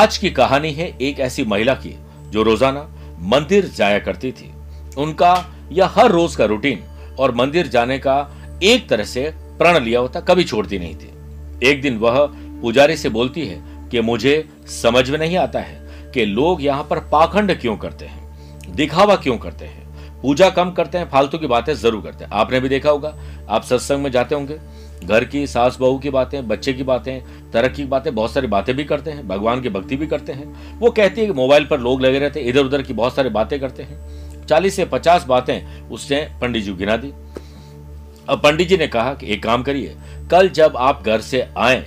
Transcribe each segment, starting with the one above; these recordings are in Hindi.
आज की कहानी है एक ऐसी महिला की, जो रोज़ाना मंदिर जाया करती थी। उनका यह हर रोज का रूटीन और मंदिर जाने का एक तरह से प्रण लिया होता, कभी छोड़ती नहीं थी। एक दिन वह पुजारी से बोलती है कि मुझे समझ में नहीं आता है कि लोग यहाँ पर पाखंड क्यों करते हैं, दिखावा क्यों करते हैं, पूजा कम करते हैं, फालतू की बातें ज़रूर करते हैं। आपने भी देखा होगा, आप सत्संग में जाते होंगे घर की सास बहू की बातें, बच्चे की बातें, तरक्की की बातें, बहुत सारी बातें भी करते हैं, भगवान की भक्ति भी करते हैं। वो कहती है कि मोबाइल पर लोग लगे रहते हैं इधर उधर की बहुत सारी बातें करते हैं। चालीस से पचास बातें उसने पंडित जी गिना दी। अब पंडित जी ने कहा कि एक काम करिए, कल जब आप घर से आए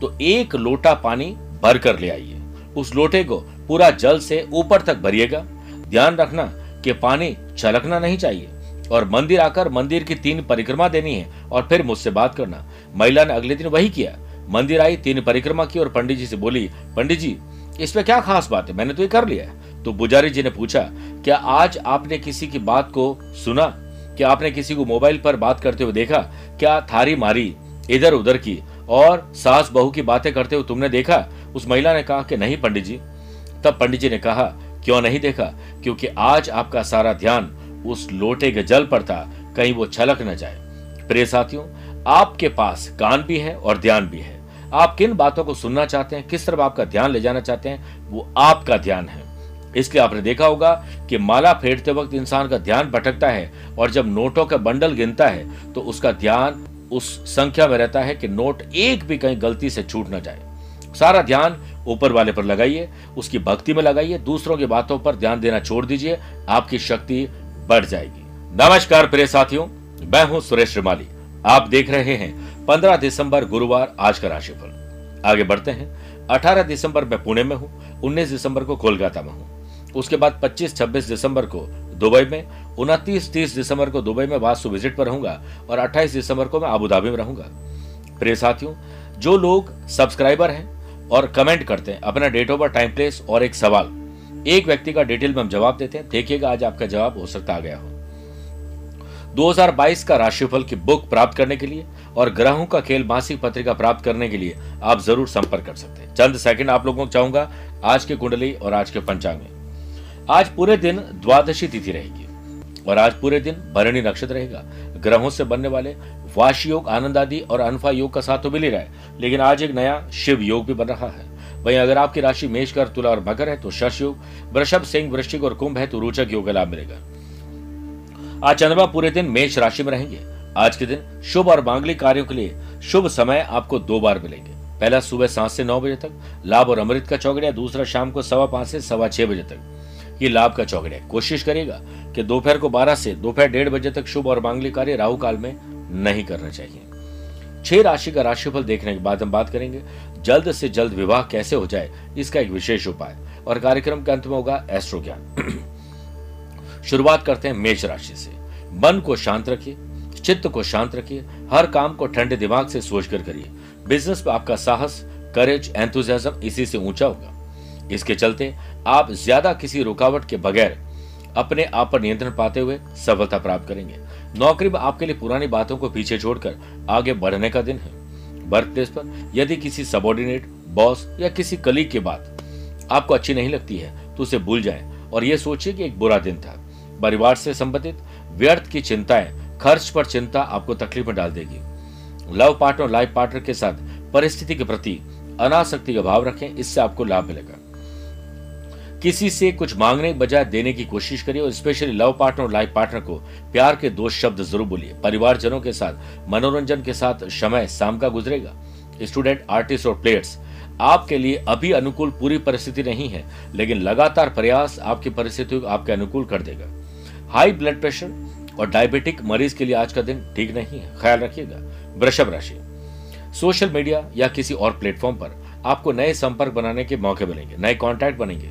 तो एक लोटा पानी भर कर ले आइए। उस लोटे को पूरा जल से ऊपर तक भरिएगा। ध्यान रखना कि पानी छलकना नहीं चाहिए। और मंदिर आकर मंदिर की तीन परिक्रमा देनी है और फिर मुझसे बात करना। महिला ने अगले दिन वही किया। मंदिर आई, तीन परिक्रमा की और पंडित जी से बोली, पंडित जी, इसमें क्या खास बात है? मैंने तो ये कर लिया है। तो पुजारी जी ने पूछा, क्या आज आपने किसी की बात को सुना? क्या आपने किसी को मोबाइल पर बात करते हुए देखा? क्या थारी मारी, इधर उधर की और सास बहू की बातें करते हुए तुमने देखा? उस महिला ने कहा कि नहीं पंडित जी। तब पंडित जी ने कहा, क्यों नहीं देखा? क्योंकि आज आपका सारा ध्यान उस लोटे के जल पर था, कहीं वो छलक न जाए। प्रिय साथियों, आपके पास कान भी है और ध्यान भी है। आप किन बातों को सुनना चाहते हैं, किस तरफ़ आपका ध्यान ले जाना चाहते हैं, वो आपका ध्यान है। इसलिए आपने देखा होगा कि माला फेरते वक्त इंसान का ध्यान भटकता है और जब नोटों का बंडल गिनता है तो उसका ध्यान उस संख्या में रहता है कि नोट एक भी कहीं गलती से छूट न जाए। सारा ध्यान ऊपर वाले पर लगाइए, उसकी भक्ति में लगाइए, दूसरों की बातों पर ध्यान देना छोड़ दीजिए। आपकी शक्ति बढ़ जाएगी। नमस्कार प्रिय साथियों, मैं हूँ सुरेश श्रीमाली। आप देख रहे हैं 15 दिसंबर गुरुवार आज का राशिफल। आगे बढ़ते हैं। 18 दिसंबर मैं पुणे में हूँ 19 दिसंबर को कोलकाता में हूँ। उसके बाद 25-26 दिसंबर को दुबई में, उनतीस, तीस दिसंबर को दुबई में वास्तु विज़िट पर रहूँगा और 28 दिसंबर को मैं अबुधाबी में रहूँगा। प्रिय साथियों, जो लोग सब्सक्राइबर हैं और कमेंट करते हैं, अपना date of birth time place और एक सवाल। एक व्यक्ति का डिटेल में हम जवाब देते हैं। देखिएगा, आज आपका जवाब हो सकता आ गया हो। 2022 का राशिफल की बुक प्राप्त करने के लिए और ग्रहों का खेल मासिक पत्रिका प्राप्त करने के लिए आप ज़रूर संपर्क कर सकते हैं। चंद सेकंड आप लोगों को चाहूँगा, आज के कुंडली और आज के पंचांग में। आज पूरे दिन द्वादशी तिथि रहेगी और आज पूरे दिन भरणी नक्षत्र रहेगा। ग्रहों से बनने वाले वाश योग, आनंद आदि और अनफा योग का साथ तो मिल ही रहा है, लेकिन आज एक नया शिव योग भी बन रहा है। वहीं अगर आपकी राशि मेष कर, तुला और मकर है तो शश योग वृषभ, सिंह, वृश्चिक और कुंभ है तो रोचक योग का लाभ मिलेगा। आज चंद्रमा पूरे दिन मेष राशि में रहेंगे। आज के दिन शुभ और मांगलिक कार्यों के लिए शुभ समय आपको दो बार मिलेंगे। पहला सुबह सात से नौ बजे तक, लाभ और अमृत का चौकड़िया दूसरा शाम को सवा पाँच से सवा छह बजे तक। ये लाभ का चौकड़िया कोशिश करेगा कि दोपहर को बारह से दोपहर डेढ़ बजे तक शुभ और मांगलिक कार्य राहु काल में नहीं करना चाहिए। छह राशि का राशिफल देखने के बाद हम बात करेंगे। जल्द से जल्द विवाह कैसे हो जाए, इसका एक विशेष उपाय। और कार्यक्रम के अंत में होगा एस्ट्रो ज्ञान शुरुआत करते हैं मेष राशि से। मन को शांत रखिए, चित्त को शांत रखिए, हर काम को ठंडे दिमाग से सोच कर करिए। बिज़नेस में आपका साहस करेज एंथुजियाज्म इसी से ऊँचा होगा। इसके चलते आप ज़्यादा किसी रुकावट के बगैर अपने आप पर नियंत्रण पाते हुए सफलता प्राप्त करेंगे। नौकरी में आपके लिए पुरानी बातों को पीछे छोड़कर आगे बढ़ने का दिन है। वर्क प्लेस पर, यदि किसी सबॉर्डिनेट बॉस या किसी कलीग की बात आपको अच्छी नहीं लगती है तो उसे भूल जाए और यह सोचिए कि एक बुरा दिन था। परिवार से संबंधित व्यर्थ की चिंताएँ, खर्च पर चिंता आपको तकलीफ़ में डाल देगी। लव पार्टनर लाइफ पार्टनर के साथ परिस्थिति के प्रति अनासक्ति का भाव रखें, इससे आपको लाभ मिलेगा। किसी से कुछ मांगने बजाय देने की कोशिश करिए और स्पेशली लव पार्टनर और लाइफ पार्टनर को प्यार के दो शब्द ज़रूर बोलिए। परिवारजनों के साथ, मनोरंजन के साथ समय शाम का गुजरेगा। स्टूडेंट आर्टिस्ट और प्लेयर्स आपके लिए अभी अनुकूल पूरी परिस्थिति नहीं है, लेकिन लगातार प्रयास आपकी परिस्थिति को आपके अनुकूल कर देगा। हाई ब्लड प्रेशर और डायबिटिक मरीज़ के लिए आज का दिन ठीक नहीं है, ख्याल रखिएगा। वृषभ राशि सोशल मीडिया या किसी और प्लेटफॉर्म पर आपको नए संपर्क बनाने के मौके मिलेंगे, नए कॉन्टैक्ट बनेंगे।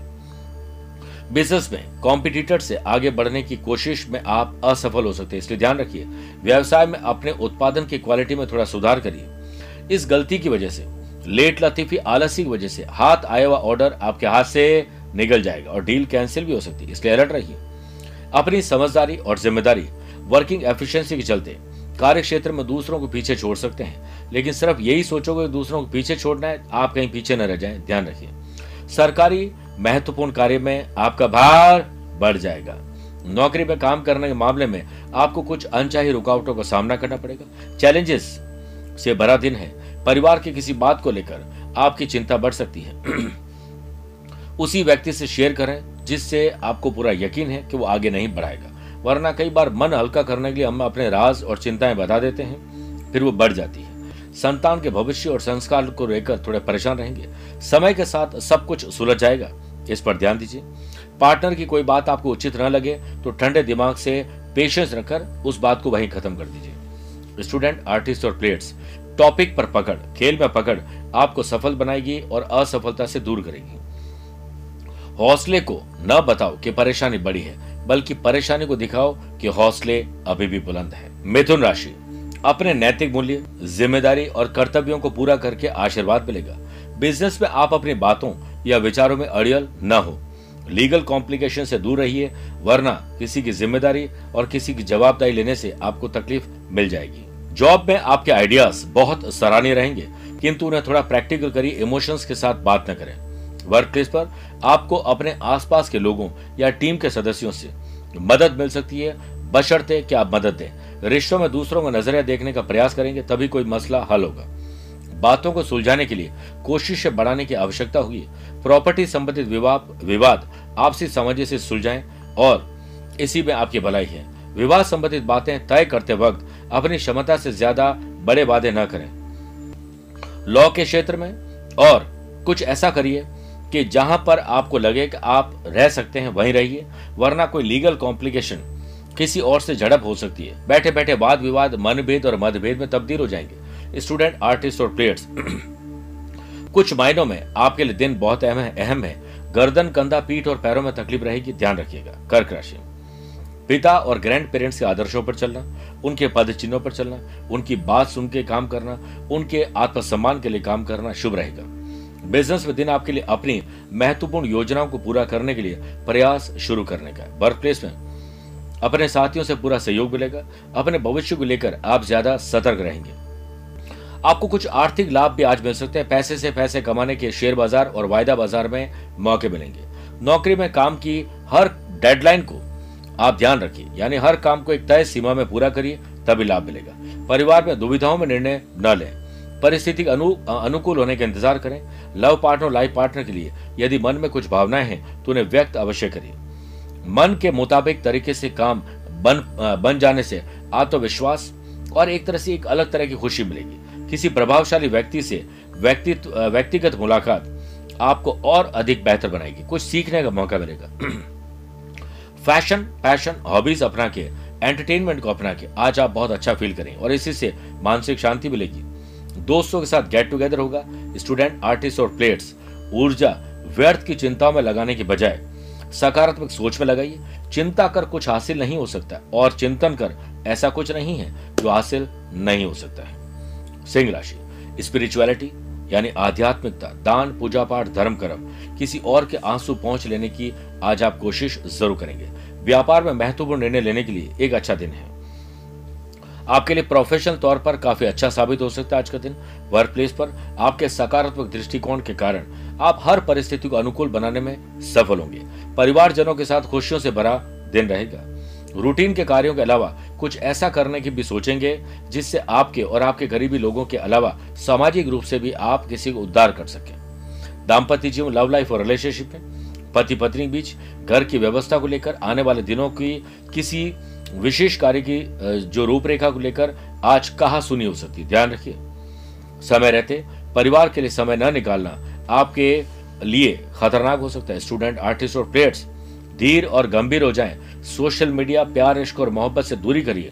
बिज़नेस में कॉम्पिटिटर से आगे बढ़ने की कोशिश में आप असफल हो सकते हैं। इसलिए ध्यान रखिए, व्यवसाय में अपने उत्पादन की क्वालिटी में थोड़ा सुधार करिए। इस गलती की वजह से लेट लतीफी, आलसी की वजह से हाथ आया हुआ ऑर्डर आपके हाथ से निकल जाएगा और डील कैंसिल भी हो सकती है। इसलिए अलर्ट रहिए अपनी समझदारी और ज़िम्मेदारी वर्किंग एफिशिएंसी के चलते कार्य क्षेत्र में दूसरों को पीछे छोड़ सकते हैं। लेकिन सिर्फ़ यही सोचोगे दूसरों को पीछे छोड़ना है, आप कहीं पीछे न रह जाए। ध्यान रखिए। सरकारी महत्वपूर्ण कार्य में आपका भार बढ़ जाएगा। नौकरी में काम करने के मामले में आपको कुछ अनचाही रुकावटों का सामना करना पड़ेगा। चैलेंजेस से भरा दिन है। परिवार की किसी बात को लेकर आपकी चिंता बढ़ सकती है। उसी व्यक्ति से शेयर करें, जिससे आपको पूरा यकीन है कि वो आगे नहीं बढ़ाएगा। वरना कई बार मन हल्का करने के लिए हम अपने राज और चिंताएँ बता देते हैं, फिर वो बढ़ जाती है। संतान के भविष्य और संस्कार को लेकर थोड़े परेशान रहेंगे। समय के साथ सब कुछ सुलझ जाएगा। इस पर ध्यान दीजिए। पार्टनर की कोई बात आपको उचित न लगे तो ठंडे दिमाग से पेशेंस रखकर उस बात को वहीं खत्म कर दीजिए। स्टूडेंट आर्टिस्ट और प्लेयर्स टॉपिक पर पकड़, खेल में पकड़, आपको सफल बनाएगी और असफलता से दूर करेगी। हौसले को न बताओ कि परेशानी बड़ी है, बल्कि परेशानी को दिखाओ कि हौसले अभी भी बुलंद है। मिथुन राशि, अपने नैतिक मूल्य, ज़िम्मेदारी और कर्तव्यों को पूरा करके आशीर्वाद मिलेगा। बिज़नेस में आप अपनी बातों या विचारों में अड़ियल न हो। लीगल कॉम्प्लिकेशन से दूर रहिए, वरना किसी की ज़िम्मेदारी और किसी की जवाबदारी लेने से आपको तकलीफ़ मिल जाएगी। जॉब में आपके आइडियाज़ बहुत सराहनीय रहेंगे, किंतु उन्हें थोड़ा प्रैक्टिकल करिए इमोशंस के साथ बात न करें। वर्क प्लेस पर आपको अपने आसपास के लोगों या टीम के सदस्यों से मदद मिल सकती है। बशर्ते कि आप मदद दें। रिश्तों में दूसरों को नज़रिया देखने का प्रयास करेंगे, तभी कोई मसला हल होगा। बातों को सुलझाने के लिए कोशिश बढ़ाने की आवश्यकता होगी प्रॉपर्टी संबंधित विवाद विवाद आपसी समझ से सुलझाएँ और इसी में आपकी भलाई है। विवाह संबंधित बातें तय करते वक्त अपनी क्षमता से ज़्यादा बड़े वादे न करें। लॉ के क्षेत्र में और कुछ ऐसा करिए कि जहाँ पर आपको लगे कि आप रह सकते हैं, वहीं रहिए, वरना कोई लीगल कॉम्प्लिकेशन किसी और से झड़प हो सकती है। बैठे बैठे वाद विवाद मनभेद और मतभेद में तब्दील हो जाएँगे। स्टूडेंट, आर्टिस्ट और प्लेयर्स। कुछ मायनों में आपके लिए दिन बहुत अहम है अहम है। गर्दन, कंधा, पीठ और पैरों में तकलीफ़ रहेगी, ध्यान रखिएगा। कर्क राशि पिता और ग्रैंड पेरेंट्स के आदर्शों पर चलना, उनके पद चिन्हों पर चलना, उनकी बात सुन के काम करना, उनके आत्मसम्मान के लिए काम करना शुभ रहेगा। बिज़नेस में दिन आपके लिए अपनी महत्वपूर्ण योजनाओं को पूरा करने के लिए प्रयास शुरू करने का वर्क प्लेस में अपने साथियों से पूरा सहयोग मिलेगा। अपने भविष्य को लेकर आप ज़्यादा सतर्क रहेंगे। आपको कुछ आर्थिक लाभ भी आज मिल सकते हैं। पैसे से पैसे कमाने के शेयर बाज़ार और वायदा बाज़ार में मौके मिलेंगे। नौकरी में काम की हर डेडलाइन को आप ध्यान रखिए। यानी हर काम को एक तय सीमा में पूरा करिए तभी लाभ मिलेगा। परिवार में दुविधाओं में निर्णय न लें। परिस्थिति अनु, अनुकूल होने का इंतज़ार करें। लव पार्टनर लाइफ पार्टनर के लिए यदि मन में कुछ भावनाएँ हैं तो उन्हें व्यक्त अवश्य करिए। मन के मुताबिक तरीके से काम बन बन जाने से आत्मविश्वास और एक तरह से एक अलग तरह की खुशी मिलेगी। किसी प्रभावशाली व्यक्ति से व्यक्तित्व व्यक्तिगत मुलाकात आपको और अधिक बेहतर बनाएगी। कुछ सीखने का मौका मिलेगा। फ़ैशन, पैशन, हॉबीज अपना के, एंटरटेनमेंट को अपना के, आज आप बहुत अच्छा फील करें और इसी से मानसिक शांति मिलेगी। दोस्तों के साथ गेट टुगेदर होगा। स्टूडेंट, आर्टिस्ट और प्लेयर्स, ऊर्जा, व्यर्थ की चिंताओं में लगाने की बजाय सकारात्मक सोच में लगाइए। चिंता कर कुछ हासिल नहीं हो सकता और चिंतन कर ऐसा कुछ नहीं है जो हासिल नहीं हो सकता है। सिंह राशि स्पिरिचुअलिटी यानी आध्यात्मिकता, दान, पूजा पाठ, धर्म, कर्म, किसी और के आँसू पहुँच लेने की आज आप कोशिश ज़रूर करेंगे। व्यापार में महत्वपूर्ण निर्णय लेने के लिए एक अच्छा दिन है। आपके लिए प्रोफेशनल तौर पर काफ़ी अच्छा साबित हो सकता है आज का दिन। वर्क प्लेस पर आपके सकारात्मक दृष्टिकोण के कारण आप हर परिस्थिति को अनुकूल बनाने में सफल होंगे। परिवारजनों के साथ खुशियों से भरा दिन रहेगा। रूटीन के कार्यों के अलावा कुछ ऐसा करने की भी सोचेंगे, जिससे आपके और आपके गरीबी लोगों के अलावा सामाजिक रूप से भी आप किसी को उद्धार कर सकें। दाम्पत्य जीवन लव लाइफ और रिलेशनशिप में पति पत्नी बीच घर की व्यवस्था को लेकर आने वाले दिनों की किसी विशेष कार्य की जो रूपरेखा को लेकर आज कहा सुनी हो सकती ध्यान रखिए। समय रहते, परिवार के लिए समय न निकालना आपके लिए खतरनाक हो सकता है। स्टूडेंट आर्टिस्ट और प्लेयर्स धीर और गंभीर हो जाएँ। सोशल मीडिया, प्यार, इश्क और मोहब्बत से दूरी करिए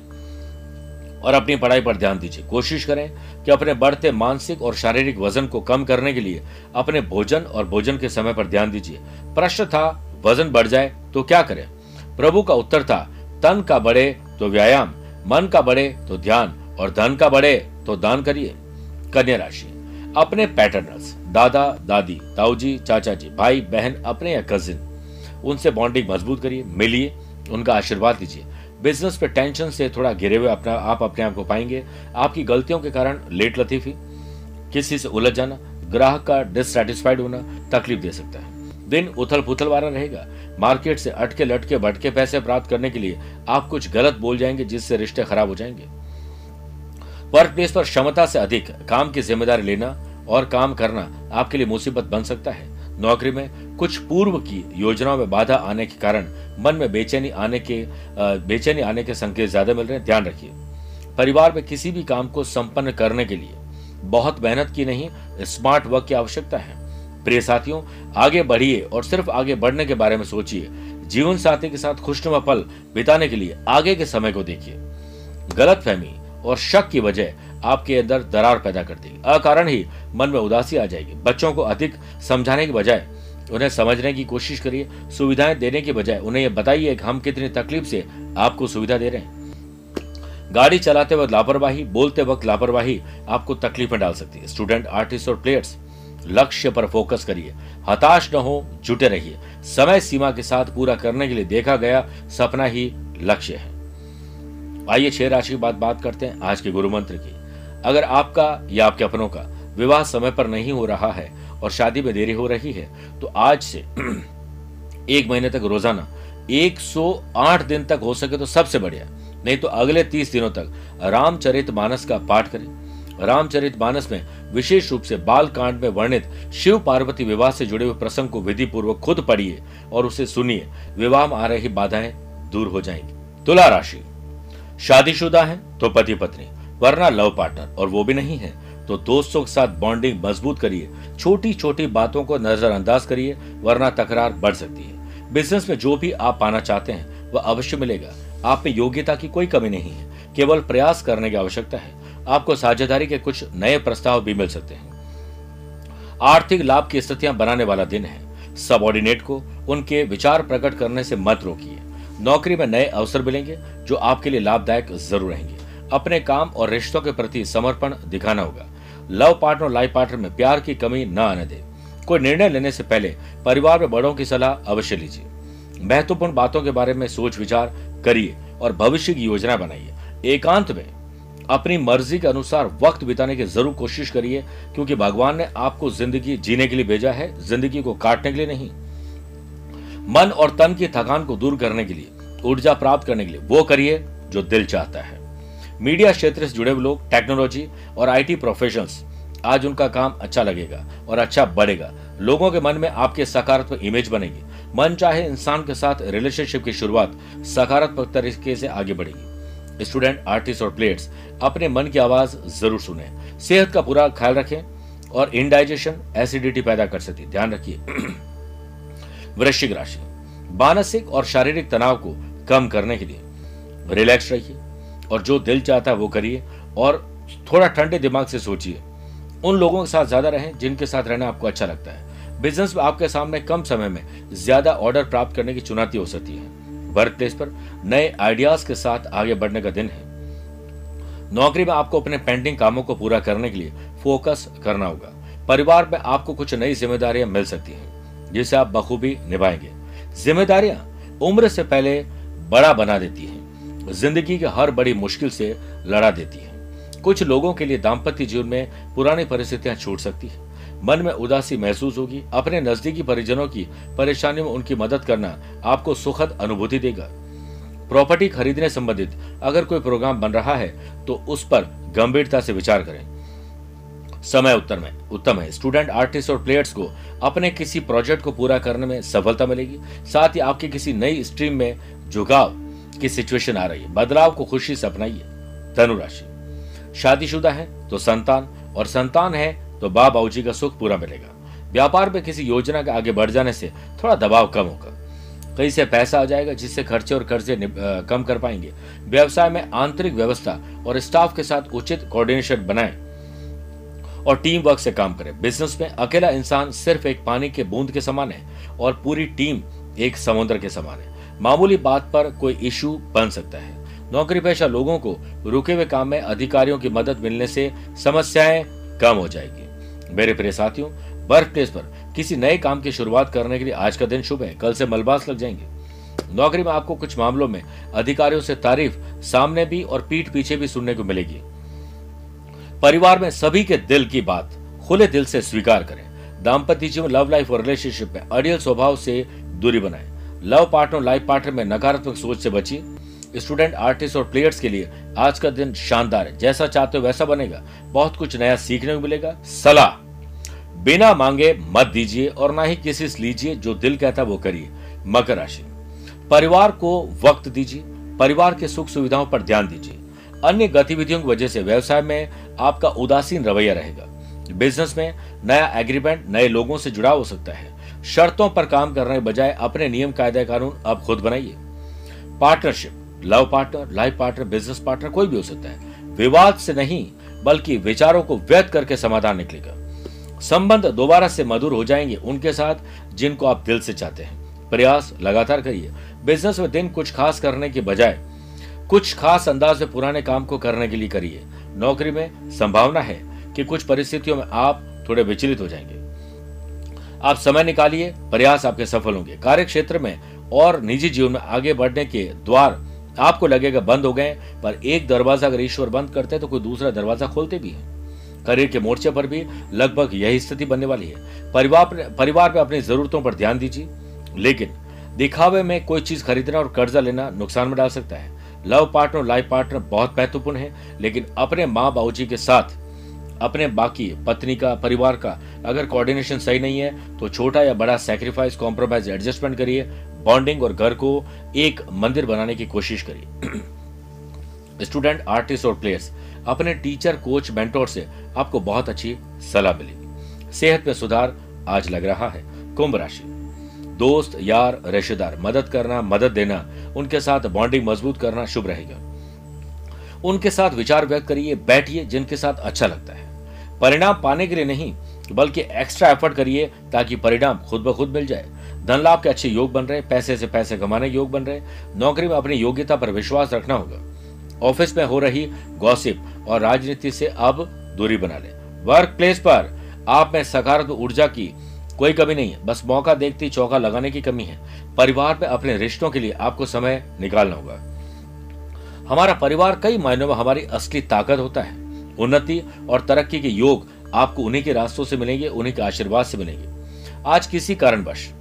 और अपनी पढ़ाई पर ध्यान दीजिए। कोशिश करें कि अपने बढ़ते मानसिक और शारीरिक वज़न को कम करने के लिए अपने भोजन और भोजन के समय पर ध्यान दीजिए। प्रश्न था, वज़न बढ़ जाए तो क्या करें? प्रभु का उत्तर था, तन का बढ़े तो व्यायाम, मन का बढ़े तो ध्यान और धन का बढ़े तो दान करिए। कन्या राशि, अपने पैटर्नर्स दादा, दादी ताऊजी चाचा जी, भाई, बहन, अपने या कजिन, उनसे बॉन्डिंग मज़बूत करिए, मिलिए। उनका आशीर्वाद लीजिए बिज़नेस पे टेंशन से थोड़ा घिरे हुए अपना, आप अपने आप को पाएँगे। आपकी गलतियों के कारण लेट लतीफी, किसी से उलझ जाना, ग्राहक का डिससेटिस्फाइड होना तकलीफ़ दे सकता है। दिन उथल पुथल वाला रहेगा। मार्केट से अटके लटके भटके पैसे प्राप्त करने के लिए आप कुछ गलत बोल जाएँगे, जिससे रिश्ते खराब हो जाएँगे। वर्क प्लेस पर क्षमता से अधिक, काम की ज़िम्मेदारी लेना और काम करना आपके लिए मुसीबत बन सकता है। नौकरी में कुछ पूर्व की योजनाओं में बाधा आने के कारण मन में बेचैनी आने के बेचैनी आने के संकेत ज़्यादा मिल रहे हैं। ध्यान रखिए। परिवार में किसी भी काम को संपन्न करने के लिए बहुत मेहनत की नहीं, स्मार्ट वर्क की आवश्यकता है। प्रिय साथियों, आगे बढ़िए और सिर्फ़ आगे बढ़ने के बारे में सोचिए। जीवन साथी के साथ खुशनुमा पल बिताने के लिए आगे के समय को देखिए। गलत फहमी और शक की वजह आपके अंदर दरार पैदा कर देगी। अकारण ही मन में उदासी आ जाएगी। बच्चों को अधिक समझाने के बजाय, उन्हें समझने की कोशिश करिए, सुविधाएँ देने के बजाय, उन्हें यह बताइए कि हम कितनी तकलीफ़ से आपको सुविधा दे रहे हैं। गाड़ी चलाते वक्त लापरवाही, बोलते वक्त लापरवाही आपको तकलीफ़ में डाल सकती है। स्टूडेंट आर्टिस्ट और प्लेयर्स लक्ष्य पर फोकस करिए। हताश न हो, जुटे रहिए। समय सीमा के साथ पूरा करने के लिए देखा गया सपना ही लक्ष्य है। आइए छह राशि की बात बात करते हैं। आज के गुरु मंत्र की। अगर आपका या आपके अपनों का विवाह समय पर नहीं हो रहा है और शादी में देरी हो रही है तो आज से एक महीने तक रोज़ाना 108 दिन तक हो सके तो सबसे बढ़िया। नहीं तो अगले 30 दिनों तक रामचरित मानस का पाठ करें। रामचरित मानस में विशेष रूप से बाल कांड में वर्णित शिव पार्वती विवाह से जुड़े हुए प्रसंग को विधि पूर्वक खुद पढ़िए और उसे सुनिए। विवाह में आ रही बाधाएँ दूर हो जाएँगी। तुला राशि। शादीशुदा है तो पति पत्नी वरना लव पार्टनर, और वो भी नहीं है। तो दोस्तों के साथ बॉन्डिंग मज़बूत करिए। छोटी छोटी बातों को नजरअंदाज करिए, वरना तकरार बढ़ सकती है। बिज़नेस में जो भी आप पाना चाहते हैं, वह अवश्य मिलेगा। आप में योग्यता की कोई कमी नहीं है। केवल प्रयास करने की आवश्यकता है। आपको साझेदारी के कुछ नए प्रस्ताव भी मिल सकते हैं। आर्थिक लाभ की स्थितियाँ बनाने वाला दिन है। सबॉर्डिनेट को उनके विचार प्रकट करने से मत रोकिए। नौकरी में नए अवसर मिलेंगे, जो आपके लिए लाभदायक ज़रूर रहेंगे। अपने काम और रिश्तों के प्रति समर्पण दिखाना होगा। लव पार्टनर लाइफ पार्टनर में प्यार की कमी न आने दे। कोई निर्णय लेने से पहले परिवार में बड़ों की सलाह अवश्य लीजिए। महत्वपूर्ण बातों के बारे में सोच विचार करिए और भविष्य की योजना बनाइए। एकांत में अपनी मर्ज़ी के अनुसार वक्त बिताने की ज़रूर कोशिश करिए, क्योंकि भगवान ने आपको ज़िंदगी जीने के लिए भेजा है, ज़िंदगी को काटने के लिए नहीं। मन और तन की थकान को दूर करने के लिए, ऊर्जा प्राप्त करने के लिए वो करिए जो दिल चाहता है। मीडिया क्षेत्र से जुड़े हुए लोग टेक्नोलॉजी और आईटी प्रोफेशनल्स आज उनका काम अच्छा लगेगा और अच्छा बढ़ेगा। लोगों के मन में आपके सकारात्मक इमेज बनेगी। मन चाहे इंसान के साथ रिलेशनशिप की शुरुआत सकारात्मक तरीके से आगे बढ़ेगी। स्टूडेंट आर्टिस्ट और प्लेयर्स अपने मन की आवाज़ ज़रूर सुने। सेहत का पूरा ख्याल रखें और इनडाइजेशन एसिडिटी पैदा कर सकती ध्यान रखिए। वृश्चिक राशि, मानसिक और शारीरिक तनाव को कम करने के लिए रिलैक्स रहिए। और जो दिल चाहता है वो करिए और थोड़ा ठंडे दिमाग से सोचिए। उन लोगों के साथ ज़्यादा रहें जिनके साथ रहना आपको अच्छा लगता है। बिज़नेस में आपके सामने कम समय में ज़्यादा ऑर्डर प्राप्त करने की चुनौती हो सकती है। वर्क प्लेस पर नए आइडियाज़ के साथ आगे बढ़ने का दिन है। नौकरी में आपको अपने पेंडिंग कामों को पूरा करने के लिए फोकस करना होगा। परिवार में आपको कुछ नई जिम्मेदारियाँ मिल सकती हैं, जिसे आप बखूबी निभाएँगे। जिम्मेदारियाँ उम्र से पहले बड़ा बना देती हैं। ज़िंदगी की हर बड़ी मुश्किल से लड़ा देती है। कुछ लोगों के लिए दाम्पत्य जीवन में पुरानी परिस्थितियाँ छूट सकती है। मन में उदासी महसूस होगी। अपने नजदीकी परिजनों की परेशानियों में उनकी मदद करना आपको सुखद अनुभूति देगा। प्रॉपर्टी खरीदने संबंधित अगर कोई प्रोग्राम बन रहा है तो उस पर गंभीरता से विचार करें। समय उत्तर में उत्तम है। स्टूडेंट, आर्टिस्ट और प्लेयर्स को अपने किसी प्रोजेक्ट को पूरा करने में सफलता मिलेगी। साथ ही आपकी किसी नई स्ट्रीम में झुकाव की सिचुएशन आ रही है। बदलाव को खुशी से अपनाइए। धनुराशि शादीशुदा है तो संतान, और संतान है तो बाप बाबूजी का सुख पूरा मिलेगा। व्यापार में किसी योजना के आगे बढ़ जाने से थोड़ा दबाव कम होगा। कहीं से पैसा आ जाएगा, जिससे खर्चे और कर्जे कम कर पाएँगे। व्यवसाय में आंतरिक व्यवस्था और स्टाफ के साथ उचित कोऑर्डिनेशन बनाएँ और टीम वर्क से काम करें। बिज़नेस में अकेला इंसान सिर्फ़ एक पानी के बूंद के समान है और पूरी टीम एक समुद्र के समान है। मामूली बात पर कोई इशू बन सकता है। नौकरी पेशा लोगों को रुके हुए काम में अधिकारियों की मदद मिलने से समस्याएँ कम हो जाएगी। मेरे प्रिय साथियों वर्क प्लेस पर किसी नए काम की शुरुआत करने के लिए आज का दिन शुभ है। कल से मलबास लग जाएँगे। नौकरी में आपको कुछ मामलों में अधिकारियों से तारीफ़ सामने भी और पीठ पीछे भी सुनने को मिलेगी। परिवार में सभी के दिल की बात खुले दिल से स्वीकार करें। दाम्पत्य जीवन लव लाइफ और रिलेशनशिप में अड़ियल स्वभाव से दूरी बनाएँ। लव पार्टनर लाइफ पार्टनर में नकारात्मक सोच से बचिए स्टूडेंट, आर्टिस्ट और प्लेयर्स के लिए आज का दिन शानदार है। जैसा चाहते हो वैसा बनेगा। बहुत कुछ नया सीखने को मिलेगा। सलाह। बिना मांगे मत दीजिए और ना ही किसी से लीजिए जो दिल कहता है वो करिए। मकर राशि। परिवार को वक्त दीजिए। परिवार के सुख सुविधाओं पर ध्यान दीजिए। अन्य गतिविधियों की वजह से व्यवसाय में आपका उदासीन रवैया रहेगा। बिज़नेस में नया एग्रीमेंट, नए लोगों से जुड़ा हो सकता है। शर्तों पर काम करने के बजाय अपने नियम, कायदे, कानून अब खुद बनाइए। Partnership, love partner, life partner, business partner, कोई भी हो सकता है। विवाद से नहीं, बल्कि विचारों को व्यक्त करके समाधान निकलेगा। संबंध दोबारा से मधुर हो जाएँगे उनके साथ, जिनको आप दिल से चाहते हैं। प्रयास लगातार करिए। बिज़नेस में दिन कुछ खास करने के बजाय, कुछ खास अंदाज में पुराने काम को करने के लिए करिए। नौकरी में संभावना है कि कुछ परिस्थितियों में आप थोड़े विचलित हो जाएँगे। आप समय निकालिए, प्रयास आपके सफल होंगे। कार्य क्षेत्र में और निजी जीवन में आगे बढ़ने के द्वार आपको लगेगा बंद हो गए, पर एक दरवाज़ा अगर ईश्वर बंद करते हैं तो कोई दूसरा दरवाज़ा खोलते भी है। करियर के मोर्चे पर भी लगभग यही स्थिति बनने वाली है। परिवार परिवार में अपनी जरूरतों पर ध्यान दीजिए, लेकिन दिखावे में कोई चीज़ खरीदना और कर्जा लेना नुकसान में डाल सकता है। लव पार्टनर, लाइफ पार्टनर बहुत महत्वपूर्ण है, लेकिन अपने माँ बाबू के साथ अपने बाकी पत्नी का, परिवार का अगर कोऑर्डिनेशन सही नहीं है तो छोटा या बड़ा सेक्रीफाइस कॉम्प्रोमाइज एडजस्टमेंट करिए। बॉन्डिंग और घर को एक मंदिर बनाने की कोशिश करिए। स्टूडेंट आर्टिस्ट और प्लेयर्स अपने टीचर कोच मेंटोर से आपको बहुत अच्छी सलाह मिलेगी सेहत में सुधार आज लग रहा है। कुंभ राशि। दोस्त, यार, रिश्तेदार, मदद करना, मदद देना, उनके साथ बॉन्डिंग मज़बूत करना शुभ रहेगा। उनके साथ विचार व्यक्त करिए, बैठिए, जिनके साथ अच्छा लगता है। परिणाम पाने के लिए नहीं, बल्कि एक्स्ट्रा एफर्ट करिए ताकि परिणाम खुद ब खुद मिल जाए। धन लाभ के अच्छे योग बन रहे, पैसे से पैसे कमाने योग बन रहे। नौकरी में अपनी योग्यता पर विश्वास रखना होगा। ऑफ़िस में हो रही गॉसिप और राजनीति से अब दूरी बना ले। वर्क प्लेस पर आप में सकारात्मक ऊर्जा की कोई कमी नहीं है। बस मौका देखते चौका लगाने की कमी है। परिवार में अपने रिश्तों के लिए आपको समय निकालना होगा। हमारा परिवार कई मायनों में हमारी असली ताकत होता है। उन्नति और तरक्की के योग आपको उन्हीं के रास्तों से मिलेंगे, उन्हीं के आशीर्वाद से मिलेंगे। आज किसी कारणवश,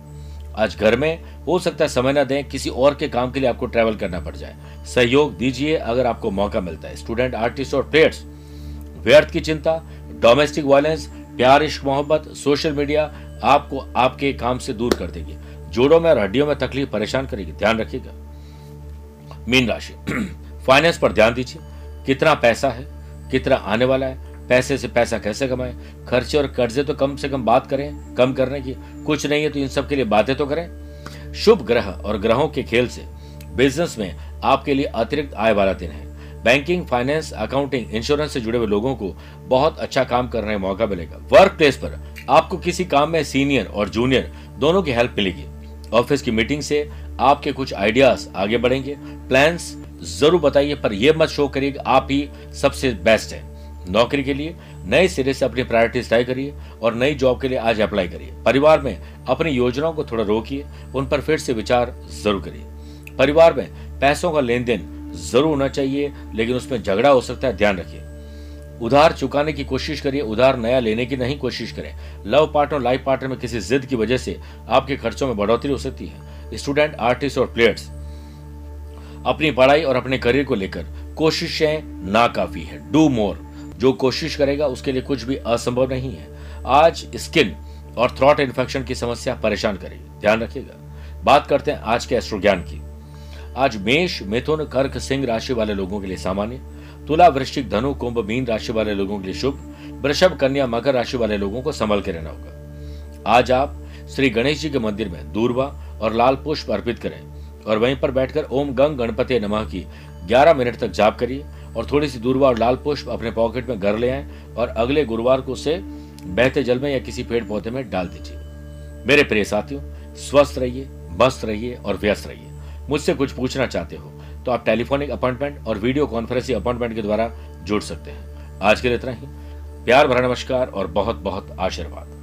आज घर में हो सकता है समय न दें, किसी और के काम के लिए आपको ट्रैवल करना पड़ जाए। सहयोग दीजिए अगर आपको मौका मिलता है। स्टूडेंट आर्टिस्ट और प्लेयर्स व्यर्थ की चिंता डोमेस्टिक वायलेंस प्यार इश्क मोहब्बत सोशल मीडिया आपको आपके काम से दूर कर देगी। जोड़ों में और हड्डियों में तकलीफ़ परेशान करेगी। ध्यान रखिएगा। मीन राशि। फाइनेंस पर ध्यान दीजिए। कितना पैसा है, कितना आने वाला है, पैसे से पैसा कैसे कमाए? खर्चे और कर्जे तो कम से कम बात करें, कम करने की कुछ नहीं है तो इन सब के लिए बातें तो करें। शुभ ग्रह और ग्रहों के खेल से बिज़नेस में आपके लिए अतिरिक्त आय वाला दिन है। बैंकिंग फाइनेंस अकाउंटिंग इंश्योरेंस से जुड़े हुए लोगों को बहुत अच्छा काम करने का मौका मिलेगा। वर्क प्लेस पर आपको किसी काम में सीनियर और जूनियर दोनों की हेल्प मिलेगी। ऑफ़िस की मीटिंग से आपके कुछ आइडियाज़ आगे बढ़ेंगे। प्लान्स ज़रूर बताइए, पर यह मत शो करिए कि आप ही सबसे बेस्ट है। नौकरी के लिए, नए सिरे से अपनी प्रायोरिटीज तय करिए और नई जॉब के लिए आज अप्लाई करिए। परिवार में अपनी योजनाओं को थोड़ा रोकिए, उन पर फिर से विचार ज़रूर करिए। परिवार में पैसों का लेन देन ज़रूर होना चाहिए, लेकिन उसमें झगड़ा हो सकता है, ध्यान रखिए। उधार चुकाने की कोशिश करिए, उधार नया लेने की नहीं कोशिश करें। लव पार्टनर लाइफ पार्टनर में किसी जिद की वजह से आपके खर्चों में बढ़ोतरी हो सकती है। स्टूडेंट आर्टिस्ट और प्लेयर्स अपनी पढ़ाई और अपने करियर को लेकर कोशिशें नाकाफी है। डू मोर जो कोशिश करेगा, उसके लिए कुछ भी असंभव नहीं है। आज स्किन और थ्रॉट इन्फेक्शन की समस्या परेशान करेगी। ध्यान रखिएगा। बात करते हैं आज के एस्ट्रो ज्ञान की। आज मेष, मिथुन, कर्क, सिंह राशि वाले लोगों के लिए सामान्य। तुला, वृश्चिक, धनु, कुंभ, मीन राशि वाले लोगों के लिए शुभ। वृषभ, कन्या, मकर राशि वाले लोगों को संभल के रहना होगा। आज आप श्री गणेश जी के मंदिर में दूरबा और लाल पुष्प अर्पित करें। और वहीं पर बैठकर ओम गंग गणपति नमः की 11 मिनट तक जाप करिए और थोड़ी सी दूरबा और लाल पुष्प अपने पॉकेट में घर ले आए और अगले गुरुवार को उसे बहते जल में या किसी पेड़ पौधे में डाल दीजिए। मेरे प्रिय साथियों, स्वस्थ रहिए, मस्त रहिए और व्यस्त रहिए। मुझसे कुछ पूछना चाहते हो तो आप टेलीफोनिक अपॉइंटमेंट और वीडियो कॉन्फ्रेंसिंग अपॉइंटमेंट के द्वारा जुड़ सकते हैं। आज के लिए इतना ही। प्यार भरा नमस्कार और बहुत बहुत आशीर्वाद।